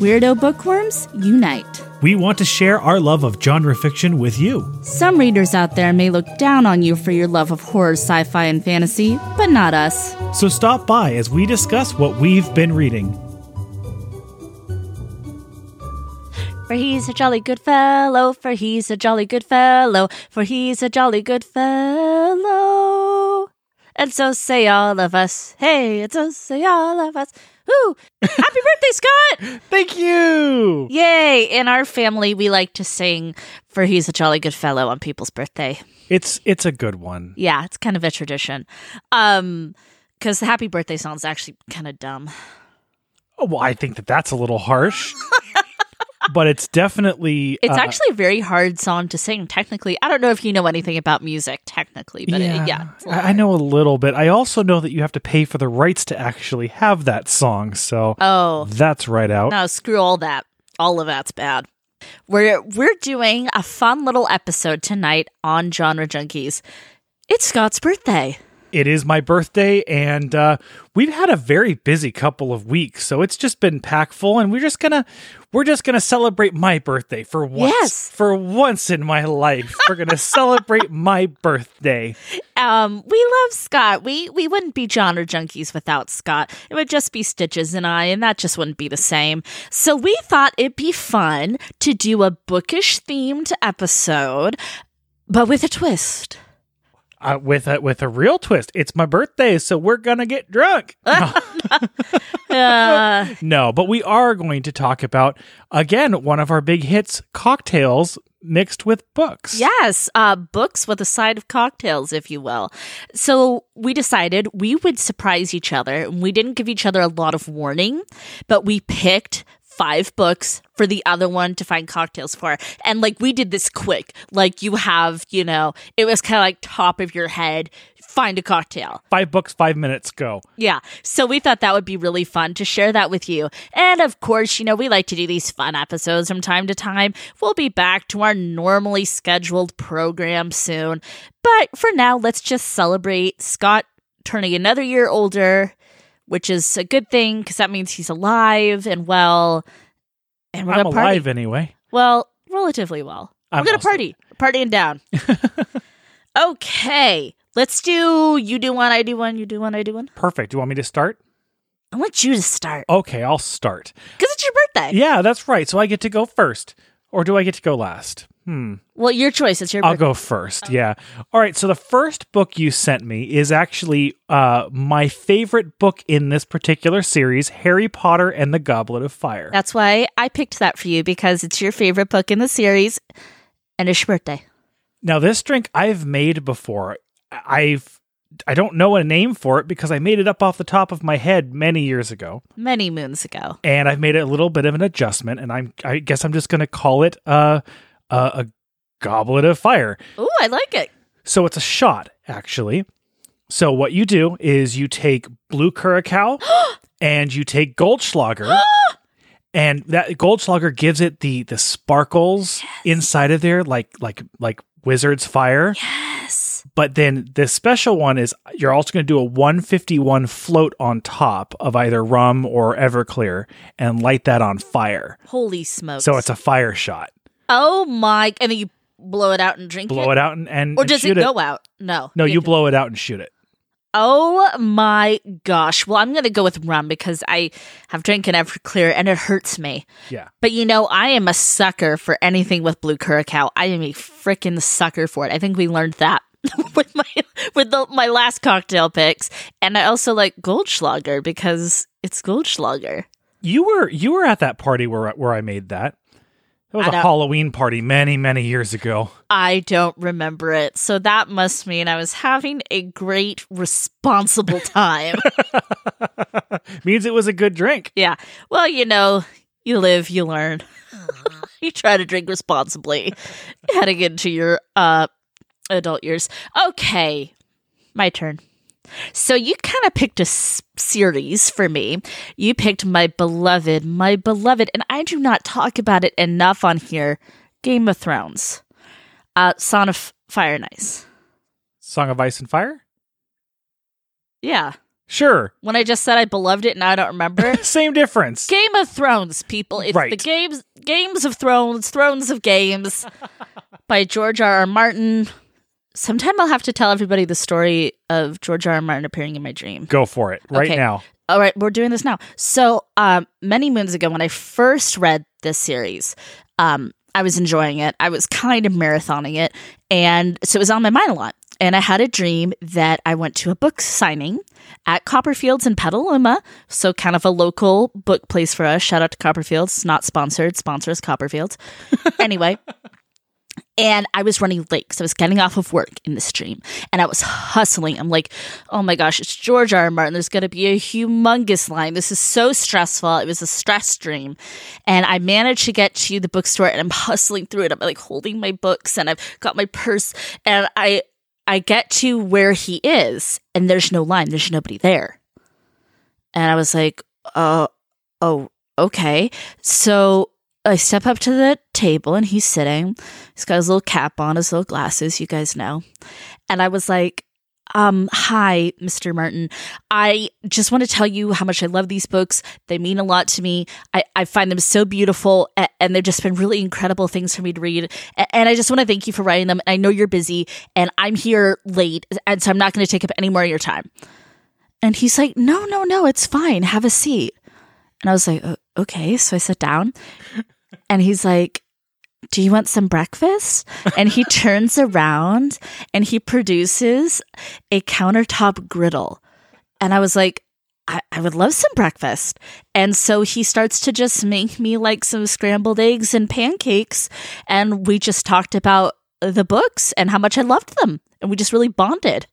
Weirdo bookworms unite. We want to share our love of genre fiction with you. Some readers out there may look down on you for your love of horror, sci fi, and fantasy, but not us. So stop by as we discuss what we've been reading. For he's a jolly good fellow, for he's a jolly good fellow, for he's a jolly good fellow. And so say all of us, hey, and so say all of us. Woo! Happy birthday, Scott! Thank you. Yay! In our family, we like to sing for he's a jolly good fellow on people's birthday. It's it's a good one. Yeah, it's kind of a tradition. Um, because the happy birthday song is actually kind of dumb. Oh, well, I think that that's a little harsh. but it's definitely It's uh, actually a very hard song to sing. Technically, I don't know if you know anything about music. Technically, but yeah, it, yeah it's a lot. I I know a little bit. I also know that you have to pay for the rights to actually have that song. So Oh that's right out. no, screw all that. All of that's bad. We're we're doing a fun little episode tonight on Genre Junkies. It's Scott's birthday. It is my birthday, and uh, we've had a very busy couple of weeks, so it's just been packed full. And we're just gonna we're just gonna celebrate my birthday for once. Yes. for once in my life, we're gonna celebrate my birthday. Um, we love Scott. We we wouldn't be genre junkies without Scott. It would just be Stitches and I, and that just wouldn't be the same. So we thought it'd be fun to do a bookish themed episode, but with a twist. Uh, with a with a real twist. It's my birthday, so we're gonna get drunk. Uh, No, but we are going to talk about again one of our big hits, cocktails mixed with books. yes, uh, books with a side of cocktails, if you will. So we decided we would surprise each other, and we didn't give each other a lot of warning, but we picked five books for the other one to find cocktails for. And like we did this quick. Like you have, you know, it was kind of like top of your head, find a cocktail. Five books, five minutes, go. Yeah. So we thought that would be really fun to share that with you. And of course, you know, we like to do these fun episodes from time to time. We'll be back to our normally scheduled program soon. But for now, let's just celebrate Scott turning another year older, which is a good thing because that means he's alive and well. And we're I'm gonna party. alive anyway. Well, relatively well. I'm we're gonna also- party. Partying down. okay. Let's do you do one, I do one, you do one, I do one. Perfect. Do you want me to start? I want you to start Okay, I'll start. because it's your birthday. Yeah, that's right. So I get to go first. Or do I get to go last? Hmm. Well, your choice. It's your I'll birthday. go first. Yeah. All right. So the first book you sent me is actually uh, my favorite book in this particular series Harry Potter and the Goblet of Fire. That's why I picked that for you because it's your favorite book in the series, and it's your birthday. Now, this drink I've made before. I've. I don't know a name for it because I made it up off the top of my head many years ago, Many moons ago. and I've made a little bit of an adjustment. And I'm, I guess, I'm just going to call it uh, a, a goblet of fire. Ooh, I like it. So it's a shot, actually. So what you do is you take blue curacao and you take Goldschlager, and that Goldschlager gives it the the sparkles inside of there, like like like Wizard's Fire. Yes. But then the special one is you're also going to do a 151 float on top of either rum or Everclear and light that on fire. Holy smokes. So it's a fire shot. Oh my. And then you blow it out and drink Blow it out and, and Or and does it go out? No. No, you to- blow it out and shoot it. Oh my gosh. Well, I'm going to go with rum because I have drinking Everclear and it hurts me. Yeah. But you know, I am a sucker for anything with blue curacao. I am a freaking sucker for it. I think we learned that with my with the, my last cocktail picks, and I also like Goldschlager because it's Goldschlager. You were you were at that party where where I made that. That was a. Halloween party many many years ago. I don't remember it, so that must mean I was having a great, responsible time. Means it was a good drink. yeah. Well, you know, you live, you learn. you try to drink responsibly heading into your uh adult years. Okay. My turn. So you kind of picked a s- series for me. You picked my beloved, my beloved, and I do not talk about it enough on here. Game of Thrones. Uh Son of Fire and Ice. Song of Ice and Fire. Yeah. Sure. When I just said I beloved it, and I don't remember. Same difference. Game of Thrones, people. It's Right. the games, Games of Thrones, Thrones of Games, by George R. R. Martin. Sometime I'll have to tell everybody the story of George R. R. Martin appearing in my dream. Go for it right Okay. now. All right, we're doing this now. So, um, many moons ago, when I first read this series, um, I was enjoying it. I was kind of marathoning it, and so it was on my mind a lot. And I had a dream that I went to a book signing at Copperfields in Petaluma, so kind of a local book place for us. Shout out to Copperfields, not sponsored. Sponsors Copperfields. anyway, and I was running late because I was getting off of work in this dream and I was hustling. I'm like, oh my gosh, it's George R. R. Martin. There's going to be a humongous line. This is so stressful. It was a stress dream. And I managed to get to the bookstore and I'm hustling through it. I'm like holding my books and I've got my purse and I, I get to where he is and there's no line. There's nobody there. And I was like, uh, oh, okay. So I step up to the table and he's sitting. He's got his little cap on, his little glasses, you guys know. And I was like, um, hi, Mr. Martin. I just want to tell you how much I love these books. They mean a lot to me. I, I find them so beautiful a- and they've just been really incredible things for me to read. A- And I just want to thank you for writing them. I know you're busy and I'm here late, and so I'm not going to take up any more of your time. And he's like, no, no, no, it's fine. Have a seat. And I was like, "O- okay. So I sit down and he's like, do you want some breakfast? And he turns around and he produces a countertop griddle. And I was like, I, I would love some breakfast. And so he starts to just make me like some scrambled eggs and pancakes. And we just talked about the books and how much I loved them. And we just really bonded.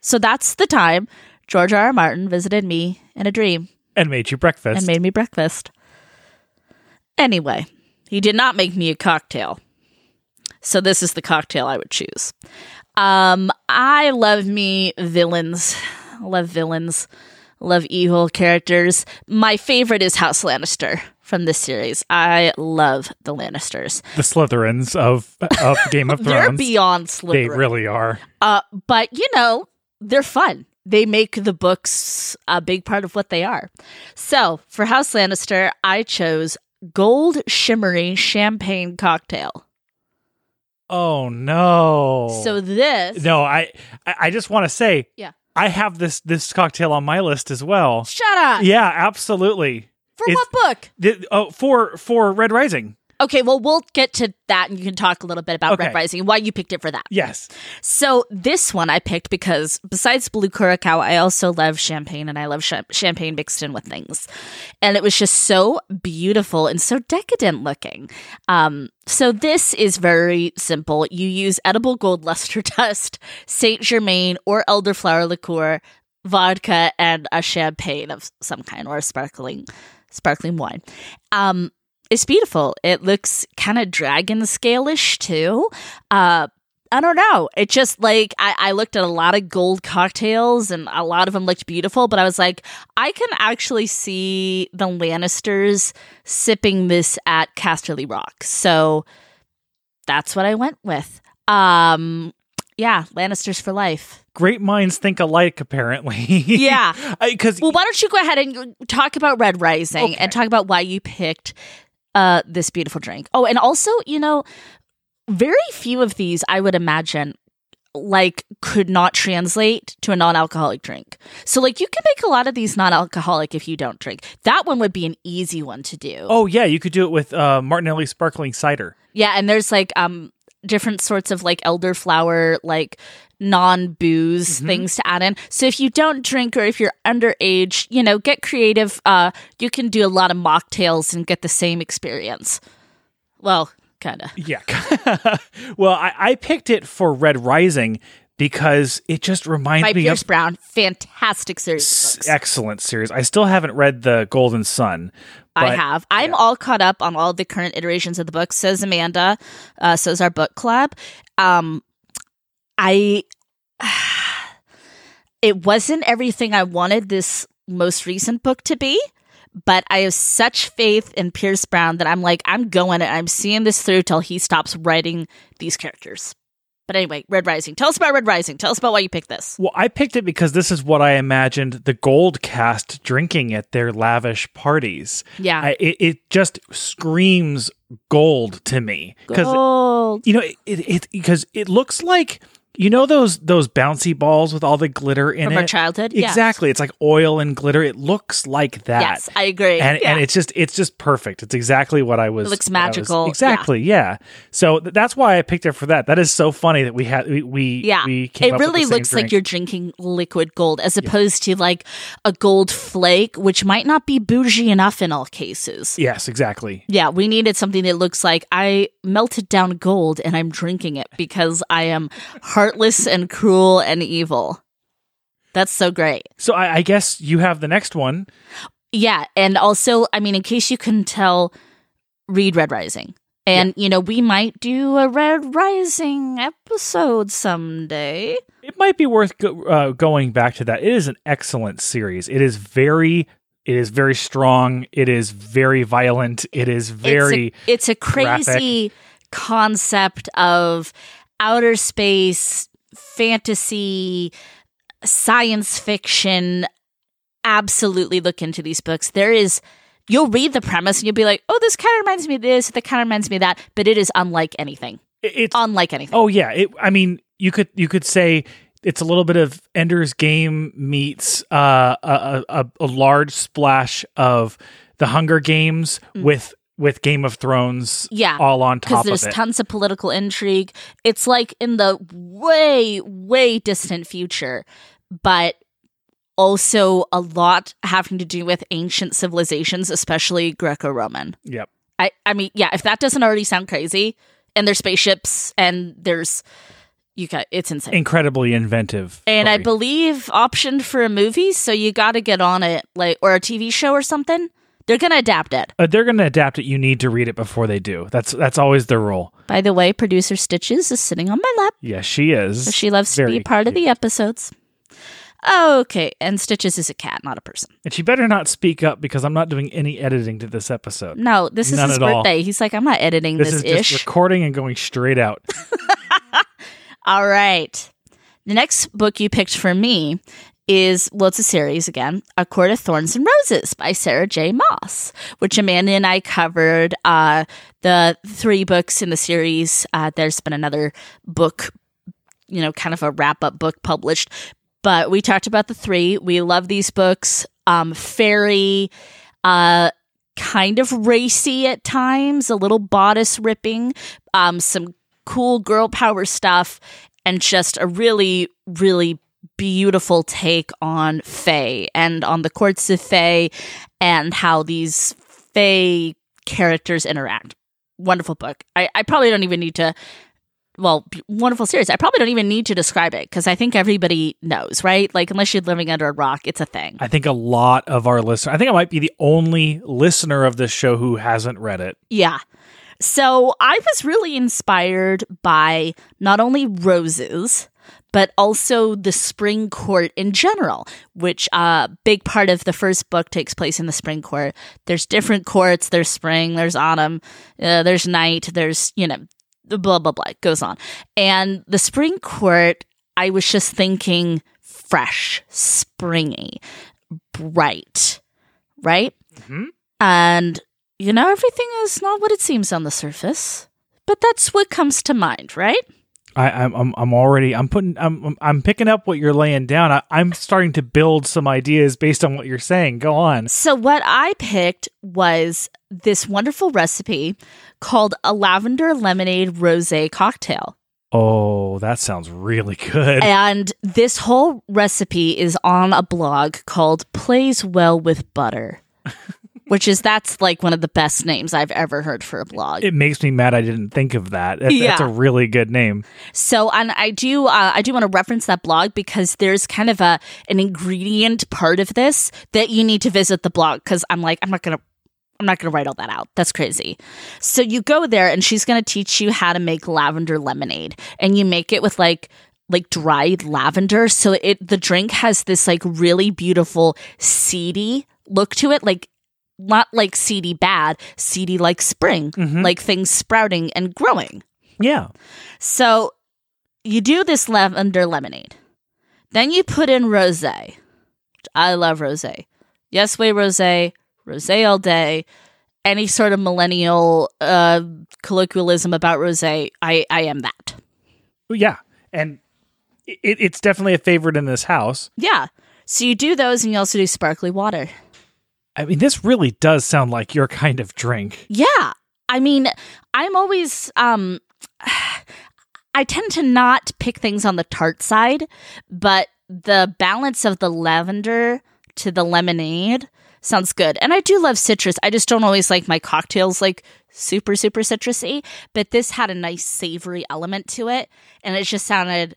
So that's the time George R. R. Martin visited me in a dream And made you breakfast. and made me breakfast. Anyway, he did not make me a cocktail. So this is the cocktail I would choose. Um, I love me villains. Love villains. Love evil characters. My favorite is House Lannister from this series. I love the Lannisters. the Slytherins of of Game of Thrones. They're Thrones. beyond Slytherin. they really are. Uh, but you know, they're fun. They make the books a big part of what they are. So for House Lannister, I chose gold shimmery champagne cocktail. Oh no. So this no, I I just want to say Yeah. I have this this cocktail on my list as well. shut up. Yeah, absolutely. For it's- what book? The- oh, for for Red Rising. Okay, well we'll get to that and you can talk a little bit about Okay. Red Rising and why you picked it for that. Yes. So this one I picked because besides blue curacao, I also love champagne and I love cha- champagne mixed in with things, and it was just so beautiful and so decadent looking. Um, so this is very simple. You use edible gold luster dust, Saint Germain or elderflower liqueur, vodka, and a champagne of some kind or a sparkling sparkling wine. Um, it's beautiful. It looks kind of dragon scale-ish too. Uh, I don't know. It just like I, I looked at a lot of gold cocktails and a lot of them looked beautiful, but I was like, I can actually see the Lannisters sipping this at Casterly Rock. So that's what I went with. Um yeah, Lannisters for life. Great minds think alike, apparently. Yeah. Because Well, why don't you go ahead and talk about Red Rising Okay. and talk about why you picked uh, this beautiful drink. Oh, and also, you know, very few of these, I would imagine, like could not translate to a non-alcoholic drink. So, like, you can make a lot of these non-alcoholic if you don't drink. That one would be an easy one to do. oh yeah, you could do it with uh, Martinelli sparkling cider. Yeah, and there's like um different sorts of like elderflower like non-booze Mhm. things to add in. So if you don't drink or if you're underage, you know, get creative. Uh you can do a lot of mocktails and get the same experience. Well, kind of. Yeah. well, I, I picked it for Red Rising because it just reminds By me Pierce of Brown, fantastic series s- excellent series. I still haven't read the Golden Son. I but- have. I'm all caught up on all the current iterations of the book. Says Amanda. Uh, says our book club. Um, I. It wasn't everything I wanted this most recent book to be, but I have such faith in Pierce Brown that I'm like, I'm going and I'm seeing this through till he stops writing these characters. But anyway, Red Rising. Tell us about Red Rising. Tell us about why you picked this. Well, I picked it because this is what I imagined the gold caste drinking at their lavish parties. Yeah. I, it, it just screams gold to me because Gold. you know it, it because it looks like you know those those bouncy balls with all the glitter in From it our childhood? Yes. exactly it's like oil and glitter it looks like that Yes, I agree. and yeah. and it's just it's just perfect. It's exactly what I was. It looks magical, exactly, yeah. So th- that's why I picked it for that. That is so funny that we had we we, yeah. we came it up with really the same looks like drink. you're drinking liquid gold as opposed to like a gold flake, which might not be bougie enough in all cases. Yes, exactly. Yeah, we needed something that looks like I melted down gold and I'm drinking it because I am heartless and cruel and evil. That's so great. So I, I guess you have the next one. Yeah, and also, I mean, in case you couldn't tell, read Red Rising. And, you know, we might do a Red Rising episode someday. It might be worth go, uh, going back to that. It is an excellent series. It is very. It is very strong. It is very violent. It is very. it's a, it's a crazy concept of outer space fantasy science fiction absolutely look into these books. There is you'll read the premise and you'll be like oh this kind of reminds me of this that kind of reminds me of that but it is unlike anything. It's unlike anything. Oh yeah, it, I mean, you could you could say it's a little bit of Ender's Game meets uh, a, a a large splash of the Hunger Games with with Game of Thrones. Yeah, all on top of it. Because there's tons of political intrigue. It's like in the way, way distant future, but also a lot having to do with ancient civilizations, especially Greco-Roman. yep. I, I mean, yeah, if that doesn't already sound crazy, and there's spaceships and there's you got it's insane. Incredibly inventive. and I believe optioned for a movie, so you got to get on it, like or a TV show or something. They're gonna adapt it. Uh, they're going to adapt it. You need to read it before they do. That's that's always their rule. By the way, producer Stitches is sitting on my lap. Yes, she is. She loves to be Very part of the episodes. Okay, and Stitches is a cat, not a person. and she better not speak up because I'm not doing any editing to this episode. No, this is None his at all. birthday. He's like, I'm not editing This this, is just ish. recording and going straight out. All right. The next book you picked for me is, well, it's a series again, A Court of Thorns and Roses by Sarah J. Maas, which Amanda and I covered. Uh, the three books in the series. Uh, there's been another book, you know, kind of a wrap up book published. But we talked about the three. We love these books. Um, fairy, uh, kind of racy at times, a little bodice ripping, um, some cool girl power stuff, and just a really, really beautiful take on Fae and on the courts of Fae and how these Fae characters interact. Wonderful book. I, I probably don't even need to. Well, wonderful series. I probably don't even need to describe it because I think everybody knows, right? Like, unless you're living under a rock, it's a thing. I think a lot of our listeners, I think I might be the only listener of this show who hasn't read it. Yeah. So I was really inspired by not only roses, but also the spring court in general, which a uh, big part of the first book takes place in the spring court. There's different courts. There's spring, there's autumn, uh, there's night, there's, you know, blah, blah, blah. It goes on. And the spring court, I was just thinking fresh, springy, bright, right? Mhm. And you know, everything is not what it seems on the surface, but that's what comes to mind, right? I, I'm, I'm, I'm already, I'm putting, I'm, I'm- I'm picking up what you're laying down. I, I'm starting to build some ideas based on what you're saying. Go on. So, what I picked was this wonderful recipe called a lavender lemonade rose cocktail. Oh, that sounds really good. And this whole recipe is on a blog called Plays Well with Butter, which is that's like one of the best names I've ever heard for a blog. It makes me mad I didn't think of that. That- That's Yeah. a really good name. So, and I do, uh, I do want to reference that blog because there's kind of a an ingredient part of this that you need to visit the blog because I'm like, I'm not gonna, I'm not gonna write all that out. That's crazy. So you go there and she's gonna teach you how to make lavender lemonade, and you make it with like like dried lavender. So it the drink has this like really beautiful seedy look to it, like not like seedy bad, seedy like spring, Mhm. like things sprouting and growing. Yeah. So you do this lavender lemonade. Then you put in rosé. I love rosé. Yes, way rosé, rosé all day. Any sort of millennial uh, colloquialism about rosé, I, I am that. Yeah, and it, it's definitely a favorite in this house. Yeah. So you do those, and you also do sparkly water. I mean, this really does sound like your kind of drink. Yeah. I mean, I'm always um I tend to not pick things on the tart side, but the balance of the lavender to the lemonade sounds good. And I do love citrus. I just don't always like my cocktails like super super citrusy, but this had a nice savory element to it and it just sounded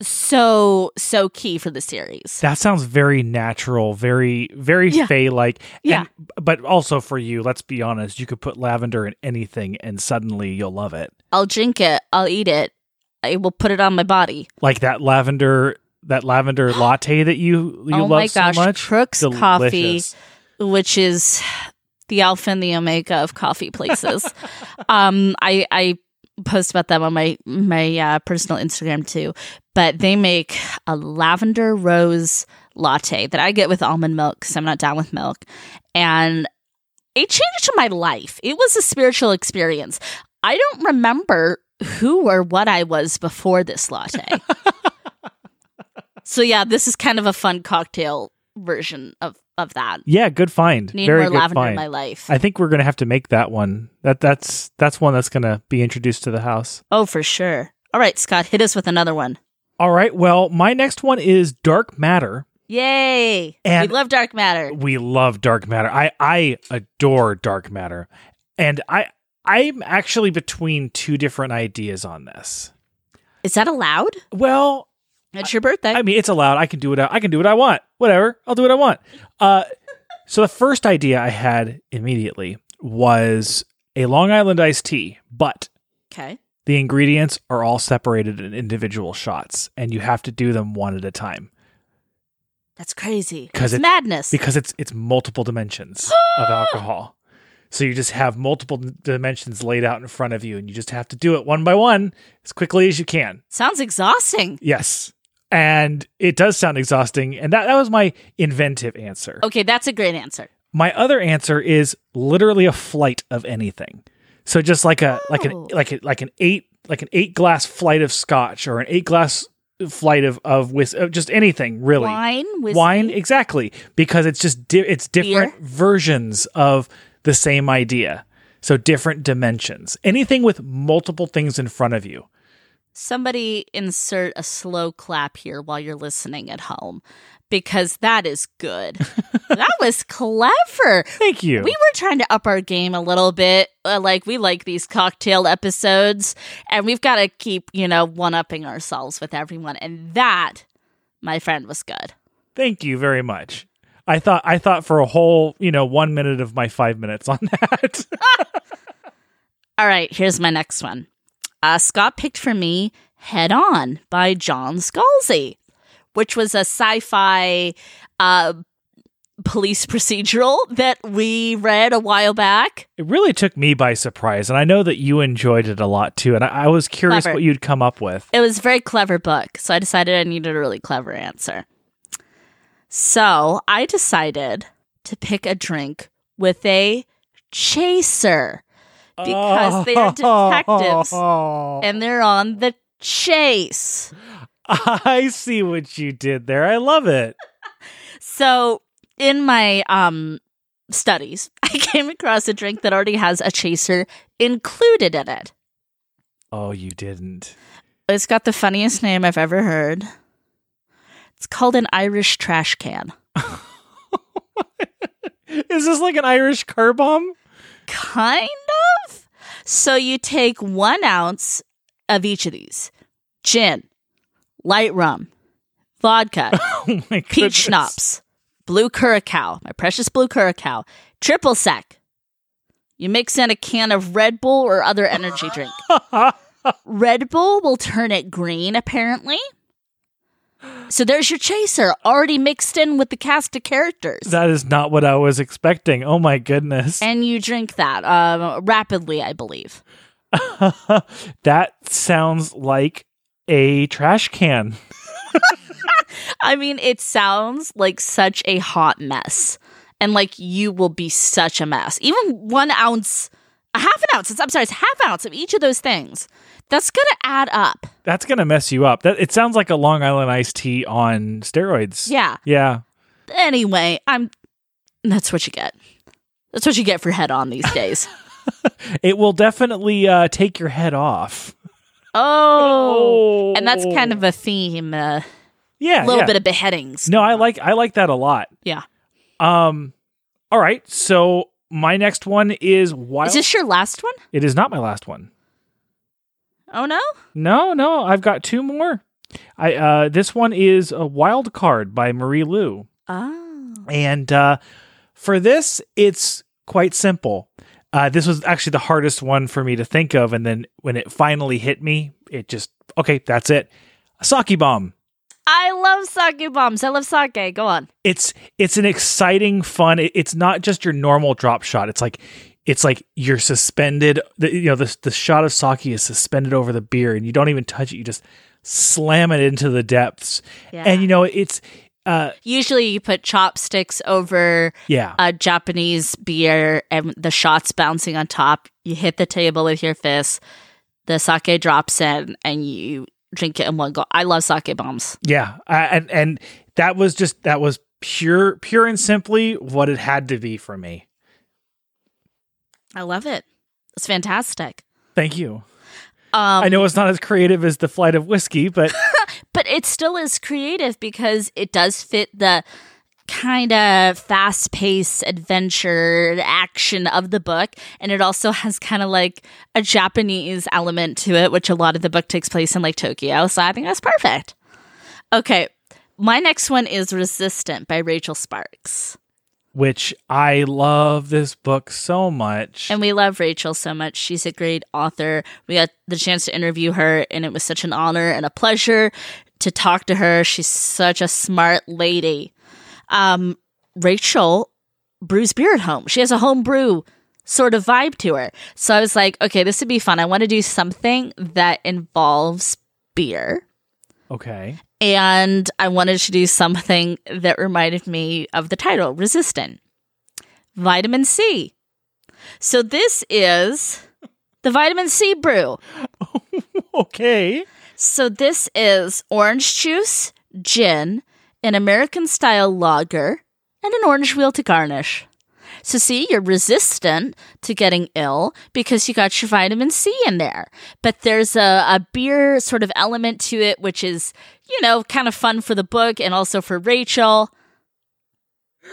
so so key for the series. That sounds very natural, very very Yeah. Fey like. Yeah. but also for you, let's be honest, you could put lavender in anything and suddenly you'll love it. I'll drink it, I'll eat it. I will put it on my body. Like that lavender that lavender latte that you you oh love my so gosh, much. Crooks Coffee which is the alpha and the omega of coffee places. um, I I post about them on my my uh, personal Instagram too. But they make a lavender rose latte that I get with almond milk because I'm not down with milk, and it changed my life. It was a spiritual experience. I don't remember who or what I was before this latte. so yeah, this is kind of a fun cocktail version of of that. Yeah, good find. Need Very more lavender find. in my life. I think we're gonna have to make that one. That that's that's one that's gonna be introduced to the house. oh, for sure. All right, Scott, hit us with another one. All right. Well, my next one is dark matter. Yay! And- we love dark matter. We love dark matter. I I adore dark matter, and I I'm actually between two different ideas on this. Is that allowed? Well, It's your birthday. I mean, it's allowed. I can do what I, I can do what I want. Whatever. I'll do what I want. Uh, so the first idea I had immediately was a Long Island iced tea, but okay. the ingredients are all separated in individual shots, and you have to do them one at a time That's crazy. 'Cause it's it- madness. because it's it's multiple dimensions of alcohol. So you just have multiple dimensions laid out in front of you, and you just have to do it one by one as quickly as you can. Sounds exhausting. Yes. And it does sound exhausting. And that, that was my inventive answer. Okay, that's a great answer. My other answer is literally a flight of anything. So just like a like an Oh. like a, like an eight like an eight glass flight of scotch or an eight glass flight of of whis- just anything really. Wine, whiskey. Wine exactly because it's just di- it's different versions of the same idea. So different dimensions. Anything with multiple things in front of you. Somebody insert a slow clap here while you're listening at home because that is good. that was clever. Thank you. We were trying to up our game a little bit. Uh, like, we like these cocktail episodes, and we've got to keep, you know, one upping ourselves with everyone. And that, my friend, was good. Thank you very much. I thought I thought for a whole, you know, 1 minute of my 5 minutes on that. All right, here's my next one. Uh, Scott picked for me Head On by John Scalzi, which was a sci fi uh, police procedural that we read a while back. it really took me by surprise and I know that you enjoyed it a lot too and I, I was curious Clever. what you'd come up with. It was a very clever book, so I decided I needed a really clever answer. So I decided to pick a drink with a chaser because they are detectives and they're on the chase. I see what you did there. I love it. So in my um studies, I came across a drink that already has a chaser included in it. Oh, you didn't. It's got the funniest name I've ever heard. It's called an Irish trash can. Is this like an Irish car bomb? Kind of. So you take one ounce of each of these gin, light rum, vodka, Oh my peach schnapps, blue curacao, my precious blue curacao, triple sec. You mix in a can of Red Bull or other energy drink. Red Bull will turn it green, apparently. So there's your chaser, already mixed in with the cast of characters. That is not what I was expecting. Oh my goodness. and you drink that um, rapidly, I believe. that sounds like a trash can. I mean, it sounds like such a hot mess. And like you will be such a mess. Even one ounce, a half an ounce, It's, I'm sorry, it's half ounce of each of those things. That's going to add up. That's gonna mess you up. That it sounds like a Long Island iced tea on steroids. Yeah. Yeah. Anyway, I'm. That's what you get. That's what you get for head on these days. It will definitely uh, take your head off. oh. And that's kind of a theme. A yeah, a little yeah. bit of beheadings. No, I like I like that a lot. Yeah. Um. All right. So my next one is wild. Is this your last one? it is not my last one. Oh, no? No, no, I've got two more. I uh this one is a wild card by Marie Lu. Oh. And uh for this it's quite simple. Uh this was actually the hardest one for me to think of and then when it finally hit me, it just okay, that's it. A sake bomb. I love sake bombs. I love sake. Go on. It's it's an exciting fun. it- it's not just your normal drop shot. It's like it's like you're suspended. The, you know, the the shot of sake is suspended over the beer, and you don't even touch it. You just slam it into the depths. Yeah. And you know, it's uh, Usually you put chopsticks over yeah, a Japanese beer and the shots bouncing on top. You hit the table with your fist. The sake drops in and you drink it in one go. I love sake bombs. yeah, and and that was just that was pure, pure and simply what it had to be for me. I love it. It's fantastic. Thank you. Um, I know it's not as creative as the flight of whiskey, but but it still is creative because it does fit the kind of fast paced adventure action of the book. And it also has kind of like a Japanese element to it, which a lot of the book takes place in like Tokyo. So I think that's perfect. Okay. My next one is Resistant by Rachel Sparks. which I love this book so much. And we love Rachel so much. She's a great author. We got the chance to interview her, and it was such an honor and a pleasure to talk to her. She's such a smart lady. Um, Rachel brews beer at home. She has a home brew sort of vibe to her. So I was like, okay, this would be fun. I want to do something that involves beer. okay. And I wanted to do something that reminded me of the title, Resistant. Vitamin C. So this is the vitamin C brew. Okay. So this is orange juice, gin, an American style lager, and an orange wheel to garnish. So see, you're resistant to getting ill because you got your vitamin C in there. But there's a, a beer sort of element to it, which is, you know, kind of fun for the book and also for Rachel.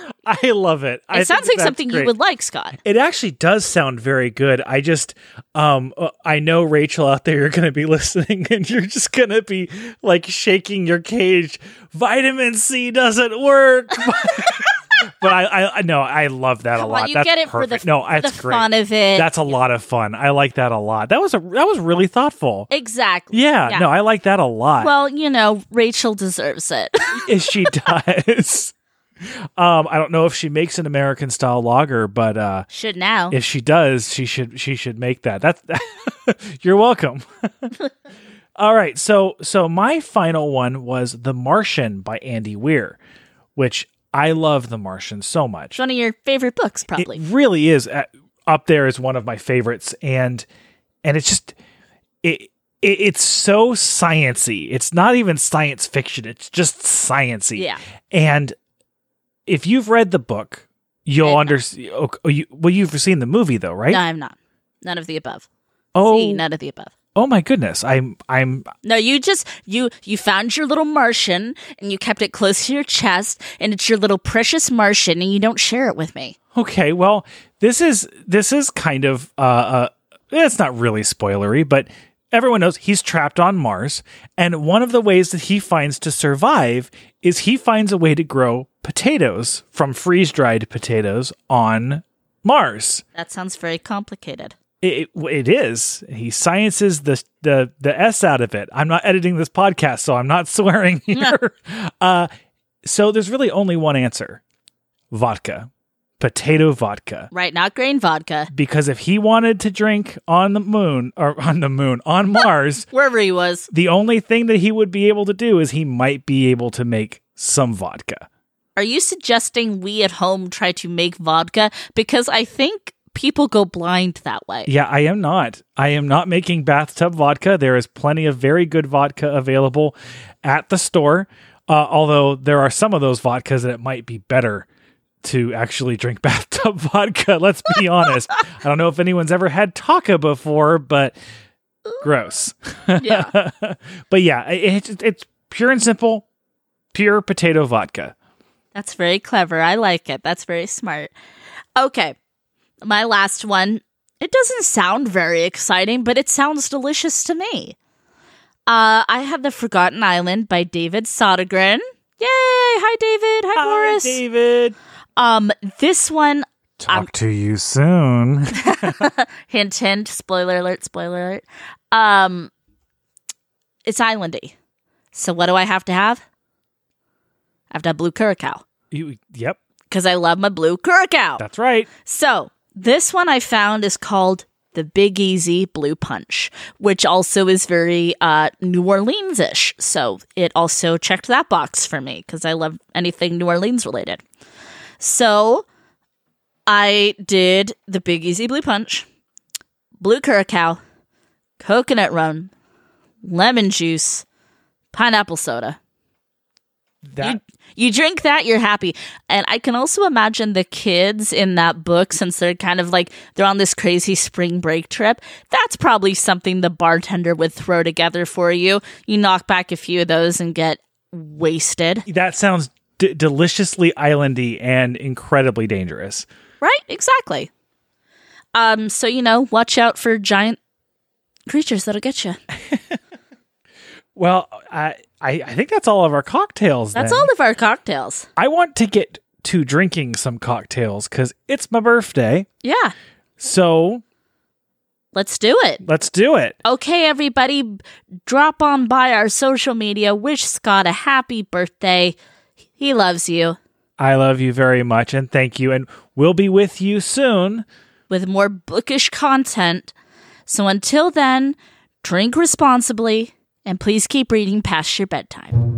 I love it. I It sounds like something you would like, Scott. It actually does sound very good. I just, um, uh, I know Rachel out there, you're going to be listening and you're just going to be like shaking your cage. Vitamin C doesn't work. but I, I, I know I love that a lot. on, you that's get it for the, perfect. no, that's the great. fun of it. That's a lot of fun. I like that a lot. That was a that was really thoughtful. exactly. Yeah, Yeah. no, I like that a lot. Well, you know, Rachel deserves it. She does. Um, I don't know if she makes an American style lager, but uh, Should now. if she does, she should she should make that. That's you're welcome. All right, so so my final one was The Martian by Andy Weir, which I love The Martian so much. It's one of your favorite books, probably. It really is uh, up there as one of my favorites, and and it's just it, it it's so sciency. It's not even science fiction. It's just sciency. Yeah. And if you've read the book, you'll understand. Oh, you, well, you've seen the movie though, right? No, I'm not. None of the above. oh, See, none of the above. oh my goodness! I'm I'm No, you just you you found your little Martian and you kept it close to your chest, and it's your little precious Martian, and you don't share it with me. Okay, well, this is this is kind of uh, uh it's not really spoilery, but everyone knows he's trapped on Mars, and one of the ways that he finds to survive is he finds a way to grow potatoes from freeze-dried potatoes on Mars. That sounds very complicated. It, it is. He sciences the the the s out of it. I'm not editing this podcast, so I'm not swearing here. uh, so there's really only one answer: vodka. potato vodka. Right, not grain vodka. Because if he wanted to drink on the moon or on the moon, on Mars, Wherever he was. the only thing that he would be able to do is he might be able to make some vodka. Are you suggesting we at home try to make vodka? Because I think people go blind that way. Yeah, I am not. I am not making bathtub vodka. There is plenty of very good vodka available at the store. Uh, although there are some of those vodkas that it might be better to actually drink bathtub vodka. Let's be honest. I don't know if anyone's ever had Taaka before, but gross. Yeah. but yeah, it, it, it's pure and simple, pure potato vodka. That's very clever. I like it. That's very smart. Okay. My last one. It doesn't sound very exciting, but it sounds delicious to me. Uh, I have The Forgotten Island by David Sodergren. Yay! Hi, David. Hi, Boris. David. Um, this one, Talk to you soon. hint, hint, spoiler alert, spoiler alert. Um, it's islandy. So what do I have to have? I have to have blue curacao you, yep, because I love my blue curacao. that's right. So this one I found is called the Big Easy Blue Punch, which also is very uh, New Orleans ish. So it also checked that box for me because I love anything New Orleans related. So I did the Big Easy Blue Punch, blue curacao, coconut rum, lemon juice, pineapple soda. That You drink that, you're happy. And I can also imagine the kids in that book, since they're kind of like they're on this crazy spring break trip. That's probably something the bartender would throw together for you. You knock back a few of those and get wasted. that sounds d- deliciously islandy and incredibly dangerous. Right? Exactly. Um, so you know, watch out for giant creatures that'll get you. Well, I, I I think that's all of our cocktails. That's then. all of our cocktails. I want to get to drinking some cocktails because it's my birthday. Yeah. So Let's do it. let's do it. Okay, everybody, drop on by our social media. Wish Scott a happy birthday. He loves you. I love you very much and thank you. And we'll be with you soon. with more bookish content. So until then, drink responsibly and please keep reading past your bedtime.